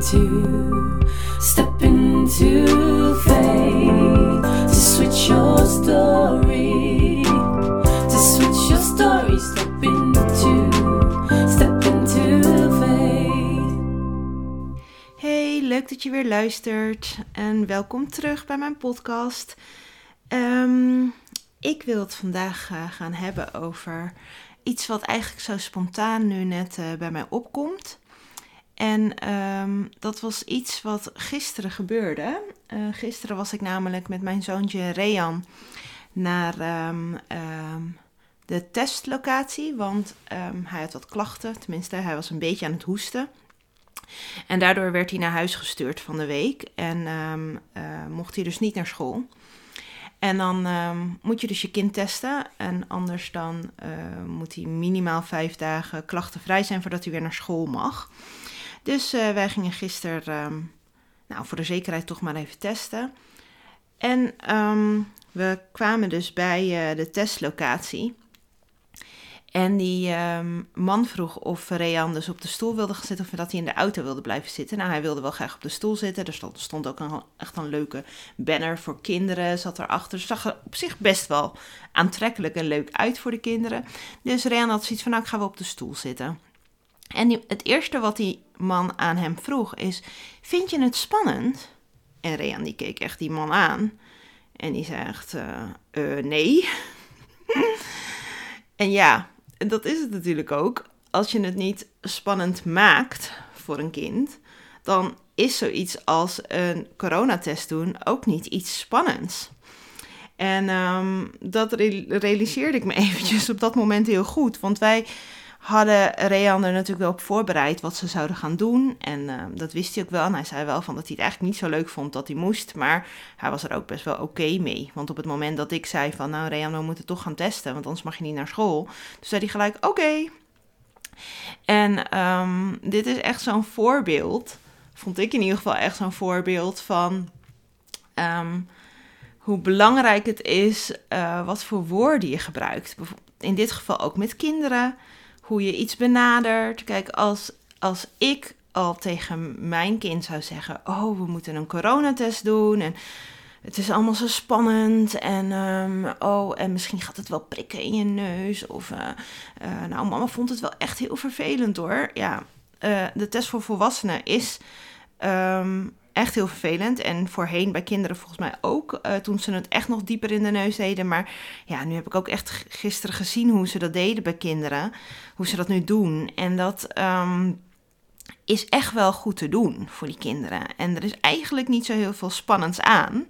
into, step into faith to switch your story, to switch your story, step into, step. Hey, leuk dat je weer luistert en welkom terug bij mijn podcast. Ehm, ik wil het vandaag eh, gaan hebben over iets wat eigenlijk zo spontaan nu net eh, bij mij opkomt. En ehm, dat was iets wat gisteren gebeurde. Eh, gisteren was ik namelijk met mijn zoontje Rean naar ehm, ehm, de testlocatie. Want hij had wat klachten, tenminste, hij was een beetje aan het hoesten. En daardoor werd hij naar huis gestuurd van de week en eh, mocht hij dus niet naar school. En dan moet je dus je kind testen. En anders dan uh, moet hij minimaal vijf dagen klachtenvrij zijn voordat hij weer naar school mag. Dus uh, wij gingen gisteren, um, nou voor de zekerheid toch maar even testen. En um, we kwamen dus bij uh, de testlocatie. En die um, man vroeg of Rean dus op de stoel wilde gaan zitten of dat hij in de auto wilde blijven zitten. Nou, hij wilde wel graag op de stoel zitten. Er stond, stond ook een, echt een leuke banner voor kinderen, zat erachter. Zag er op zich best wel aantrekkelijk en leuk uit voor de kinderen. Dus Rean had zoiets van, nou, ik ga wel op de stoel zitten. En het eerste wat die man aan hem vroeg is: Vind je het spannend? En Rean die keek echt die man aan. En die zegt: uh, Nee. en ja, dat is het natuurlijk ook. Als je het niet spannend maakt voor een kind, dan is zoiets als een coronatest doen ook niet iets spannends. En um, dat realiseerde ik me eventjes op dat moment heel goed. Want wij hadden Rean er natuurlijk wel op voorbereid wat ze zouden gaan doen. En uh, dat wist hij ook wel. En hij zei wel van dat hij het eigenlijk niet zo leuk vond dat hij moest. Maar hij was er ook best wel oké mee. Want op het moment dat ik zei van nou Rean, we moeten toch gaan testen. Want anders mag je niet naar school. Dus zei hij gelijk oké. En um, dit is echt zo'n voorbeeld. Vond ik in ieder geval echt zo'n voorbeeld van... Um, hoe belangrijk het is uh, wat voor woorden je gebruikt. In dit geval ook met kinderen hoe je iets benadert. Kijk, als, als ik al tegen mijn kind zou zeggen: Oh, we moeten een coronatest doen. En het is allemaal zo spannend. En, um, oh, en misschien gaat het wel prikken in je neus. Of, uh, uh, nou, mama vond het wel echt heel vervelend hoor. Ja, uh, de test voor volwassenen is um, echt heel vervelend. En voorheen bij kinderen volgens mij ook, uh, toen ze het echt nog dieper in de neus deden. Maar ja, nu heb ik ook echt gisteren gezien hoe ze dat deden bij kinderen. Hoe ze dat nu doen. En dat um, is echt wel goed te doen voor die kinderen. En er is eigenlijk niet zo heel veel spannends aan.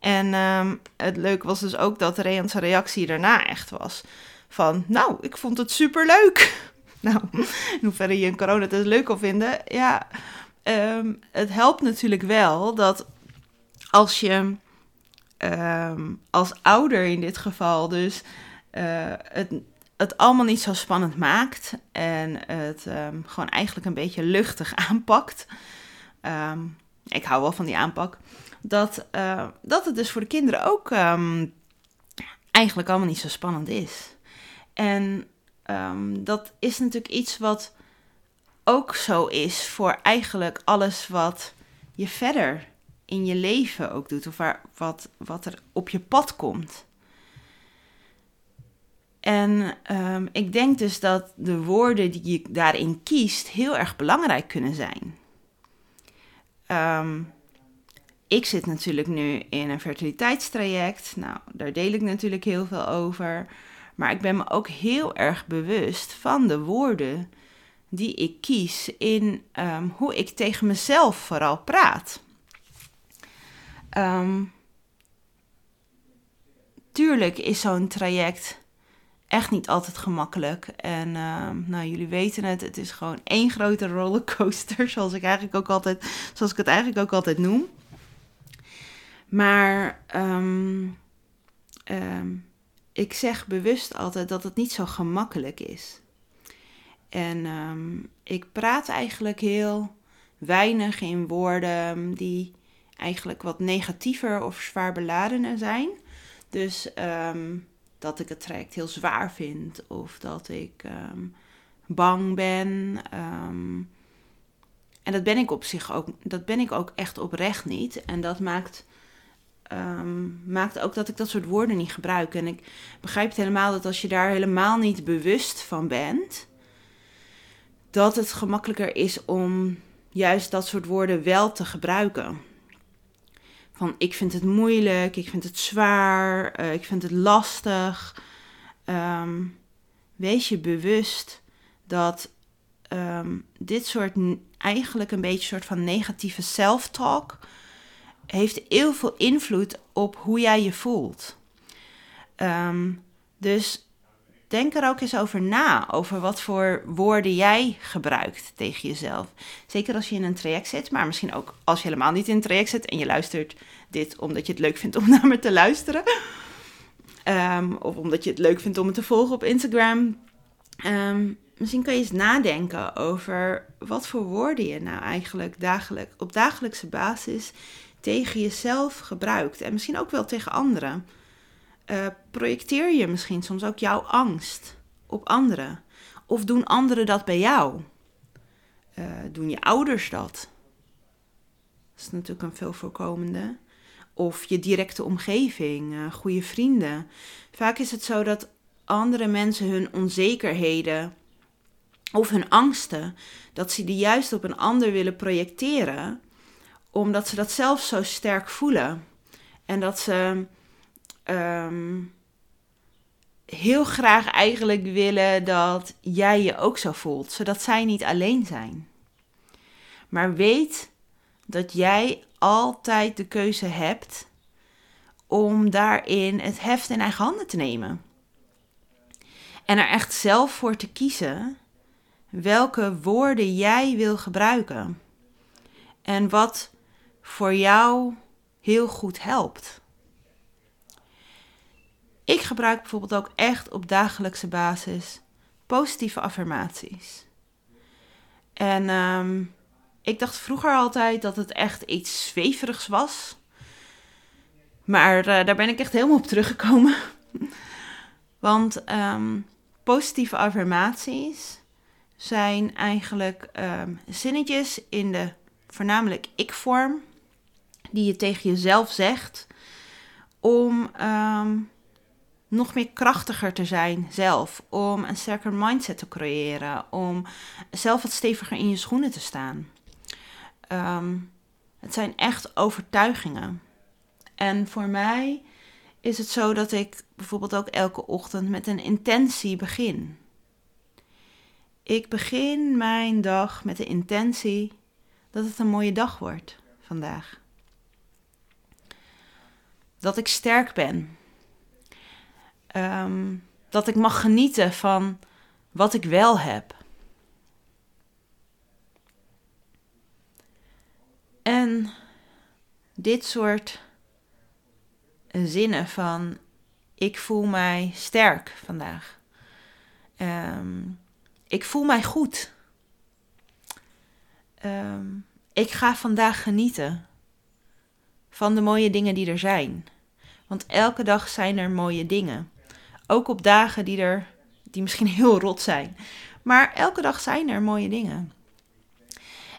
En um, het leuke was dus ook dat Rean's reactie daarna echt was. Van, nou, ik vond het super leuk. Nou, in hoeverre je een coronatest leuk kan vinden, ja, um, het helpt natuurlijk wel dat als je um, als ouder in dit geval dus uh, het, het allemaal niet zo spannend maakt en het um, gewoon eigenlijk een beetje luchtig aanpakt. ik hou wel van die aanpak. Dat, uh, dat het dus voor de kinderen ook eigenlijk allemaal niet zo spannend is. En dat is natuurlijk iets wat ook zo is voor eigenlijk alles wat je verder in je leven ook doet, of waar, wat, wat er op je pad komt. En um, ik denk dus dat de woorden die je daarin kiest heel erg belangrijk kunnen zijn. Um, ik zit natuurlijk nu in een fertiliteitstraject. Nou, daar deel ik natuurlijk heel veel over. Maar ik ben me ook heel erg bewust van de woorden die ik kies in um, hoe ik tegen mezelf vooral praat. Um, tuurlijk is zo'n traject echt niet altijd gemakkelijk. En um, nou, jullie weten het, het is gewoon één grote rollercoaster, zoals ik eigenlijk ook altijd, zoals ik het eigenlijk ook altijd noem. Maar ik zeg bewust altijd dat het niet zo gemakkelijk is. En um, ik praat eigenlijk heel weinig in woorden die eigenlijk wat negatiever of zwaar beladen zijn. Dus um, dat ik het traject heel zwaar vind of dat ik um, bang ben. En dat ben ik op zich ook, dat ben ik ook echt oprecht niet. En dat maakt, ehm, maakt ook dat ik dat soort woorden niet gebruik. En ik begrijp het helemaal dat als je daar helemaal niet bewust van bent, dat het gemakkelijker is om juist dat soort woorden wel te gebruiken. Van ik vind het moeilijk, ik vind het zwaar, eh, ik vind het lastig. Ehm, wees je bewust dat ehm, dit soort eigenlijk een beetje soort van negatieve self-talk heeft heel veel invloed op hoe jij je voelt. Ehm, dus denk er ook eens over na, over wat voor woorden jij gebruikt tegen jezelf. Zeker als je in een traject zit, maar misschien ook als je helemaal niet in een traject zit en je luistert dit omdat je het leuk vindt om naar me te luisteren. Ehm, of omdat je het leuk vindt om me te volgen op Instagram. Ehm, misschien kan je eens nadenken over wat voor woorden je nou eigenlijk dagelijk, op dagelijkse basis tegen jezelf gebruikt. En misschien ook wel tegen anderen. Uh, projecteer je misschien soms ook jouw angst op anderen? Of doen anderen dat bij jou? Uh, doen je ouders dat? Dat is natuurlijk een veel voorkomende. Of je directe omgeving, uh, goede vrienden. Vaak is het zo dat andere mensen hun onzekerheden of hun angsten, dat ze die juist op een ander willen projecteren, omdat ze dat zelf zo sterk voelen. En dat ze um, heel graag eigenlijk willen dat jij je ook zo voelt, zodat zij niet alleen zijn. Maar weet dat jij altijd de keuze hebt om daarin het heft in eigen handen te nemen. En er echt zelf voor te kiezen welke woorden jij wil gebruiken. En wat voor jou heel goed helpt. Ik gebruik bijvoorbeeld ook echt op dagelijkse basis positieve affirmaties. En um, ik dacht vroeger altijd dat het echt iets zweverigs was. Maar uh, daar ben ik echt helemaal op teruggekomen. Want um, positieve affirmaties zijn eigenlijk um, zinnetjes in de voornamelijk ik-vorm die je tegen jezelf zegt om nog meer krachtiger te zijn zelf, om een sterker mindset te creëren, om zelf wat steviger in je schoenen te staan. Um, het zijn echt overtuigingen. En voor mij is het zo dat ik bijvoorbeeld ook elke ochtend met een intentie begin. Ik begin mijn dag met de intentie dat het een mooie dag wordt vandaag. Dat ik sterk ben. Um, dat ik mag genieten van wat ik wel heb. En dit soort zinnen van ik voel mij sterk vandaag. Um, ik voel mij goed. Um, ik ga vandaag genieten van de mooie dingen die er zijn. Want elke dag zijn er mooie dingen. Ook op dagen die er die misschien heel rot zijn. Maar elke dag zijn er mooie dingen.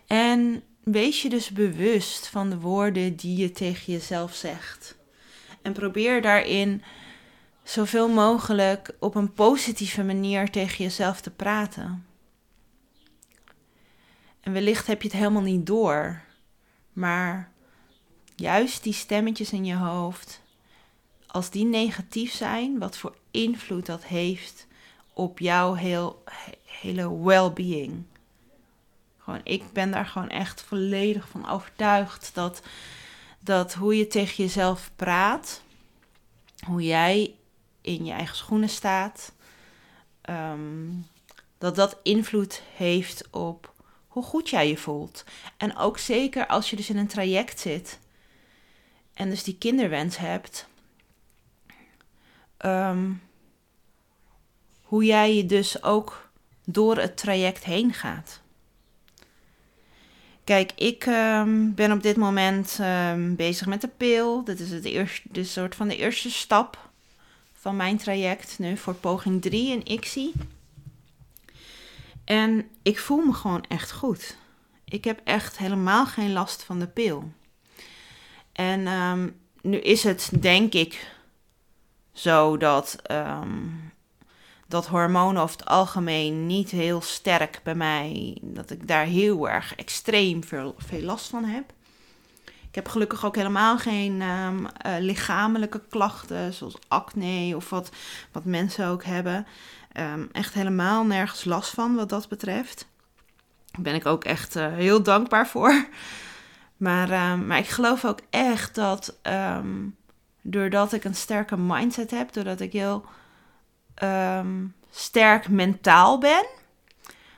En wees je dus bewust van de woorden die je tegen jezelf zegt. En probeer daarin zoveel mogelijk op een positieve manier tegen jezelf te praten. En wellicht heb je het helemaal niet door, maar juist die stemmetjes in je hoofd, als die negatief zijn, wat voor invloed dat heeft op jouw heel, hele well-being. Gewoon, ik ben daar gewoon echt volledig van overtuigd dat, dat hoe je tegen jezelf praat, hoe jij in je eigen schoenen staat, ehm, dat dat invloed heeft op hoe goed jij je voelt. En ook zeker als je dus in een traject zit en dus die kinderwens hebt, um, hoe jij je dus ook door het traject heen gaat. Kijk, ik um, ben op dit moment um, bezig met de pil. Dit is het eerste, de soort van de eerste stap van mijn traject nu voor poging 3 in ICSI. En ik voel me gewoon echt goed. Ik heb echt helemaal geen last van de pil. En ehm, nu is het denk ik zo dat, ehm, dat hormonen over het algemeen niet heel sterk bij mij, dat ik daar heel erg extreem veel, last van heb. Ik heb gelukkig ook helemaal geen ehm, eh, lichamelijke klachten, zoals acne of wat, wat mensen ook hebben. Ehm, echt helemaal nergens last van wat dat betreft. Daar ben ik ook echt uh, heel dankbaar voor. Maar, maar ik geloof ook echt dat doordat ik een sterke mindset heb, doordat ik heel ehm, sterk mentaal ben,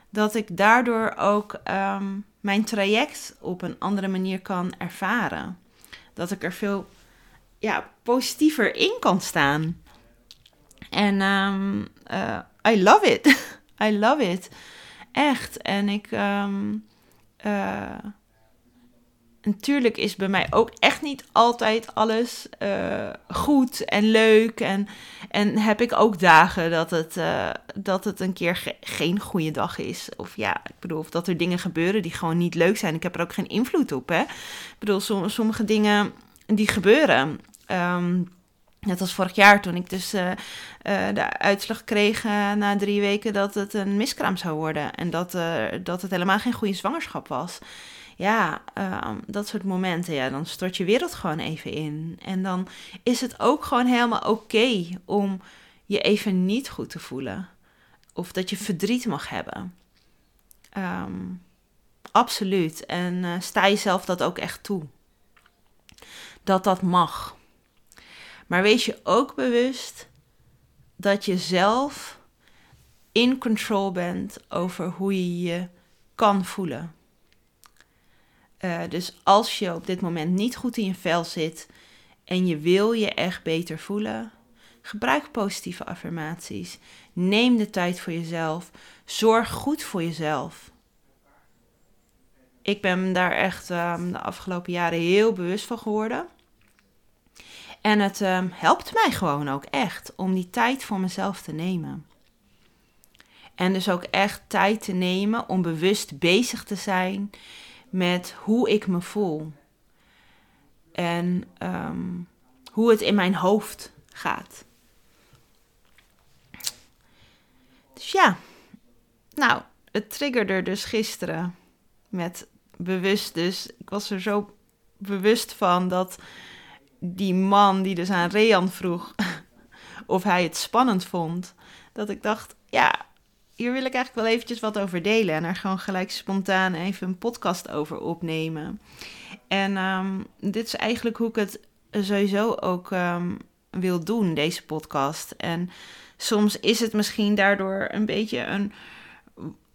dat ik daardoor ook ehm, mijn traject op een andere manier kan ervaren. Dat ik er veel ja, positiever in kan staan. En um, I love it. I love it. Echt. En ik. Um, natuurlijk is bij mij ook echt niet altijd alles uh, goed en leuk. En, en heb ik ook dagen dat het, uh, dat het een keer ge geen goede dag is. Of ja, ik bedoel, of dat er dingen gebeuren die gewoon niet leuk zijn. Ik heb er ook geen invloed op. Hè? Ik bedoel, som sommige dingen die gebeuren. Um, Net als vorig jaar toen ik dus uh, de uitslag kreeg na drie weken dat het een miskraam zou worden. En dat, dat het helemaal geen goede zwangerschap was ja, ehm, dat soort momenten, ja, dan stort je wereld gewoon even in. En dan is het ook gewoon helemaal oké om je even niet goed te voelen. Of dat je verdriet mag hebben. Ehm, absoluut. En uh, sta jezelf dat ook echt toe. Dat dat mag. Maar wees je ook bewust dat je zelf in control bent over hoe je je kan voelen. Uh, dus als je op dit moment niet goed in je vel zit en je wil je echt beter voelen, gebruik positieve affirmaties. Neem de tijd voor jezelf. Zorg goed voor jezelf. Ik ben daar echt um, de afgelopen jaren heel bewust van geworden. En het um, helpt mij gewoon ook echt om die tijd voor mezelf te nemen. En dus ook echt tijd te nemen om bewust bezig te zijn met hoe ik me voel. En um, hoe het in mijn hoofd gaat. Dus ja, nou, het triggerde dus gisteren met bewust dus. Ik was er zo bewust van dat die man die dus aan Rean vroeg of hij het spannend vond, dat ik dacht, ja, hier wil ik eigenlijk wel eventjes wat over delen. En er gewoon gelijk spontaan even een podcast over opnemen. En um, dit is eigenlijk hoe ik het sowieso ook um, wil doen, deze podcast. En soms is het misschien daardoor een beetje een,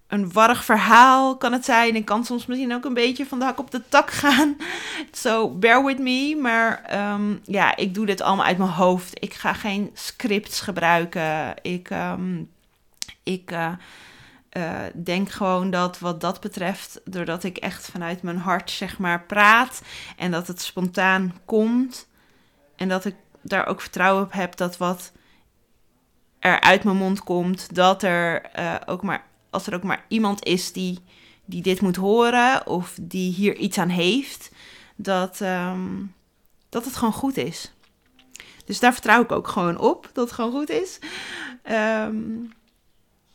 een warrig verhaal, kan het zijn. En kan soms misschien ook een beetje van de hak op de tak gaan. So bear with me. Maar um, ja, ik doe dit allemaal uit mijn hoofd. Ik ga geen scripts gebruiken. Ik ik uh, uh, denk gewoon dat wat dat betreft, doordat ik echt vanuit mijn hart zeg maar praat en dat het spontaan komt en dat ik daar ook vertrouwen op heb dat wat er uit mijn mond komt, dat er uh, ook maar, als er ook maar iemand is die, die dit moet horen of die hier iets aan heeft, dat, um, dat het gewoon goed is. Dus daar vertrouw ik ook gewoon op dat het gewoon goed is. Um,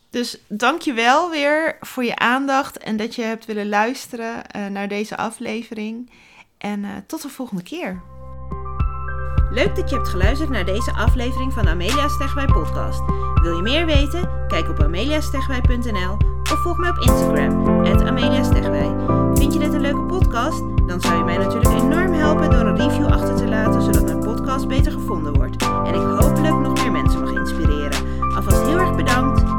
dus dank je wel weer voor je aandacht en dat je hebt willen luisteren eh, naar deze aflevering. En eh, tot de volgende keer. Leuk dat je hebt geluisterd naar deze aflevering van Amelia Stegwij podcast. Wil je meer weten? Kijk op ameliastegwij.nl of volg mij op Instagram, Amelia Stegwij. Vind je dit een leuke podcast? Dan zou je mij natuurlijk enorm helpen door een review achter te laten, zodat mijn podcast beter gevonden wordt. En ik hopelijk nog meer mensen mag inspireren. Alvast heel erg bedankt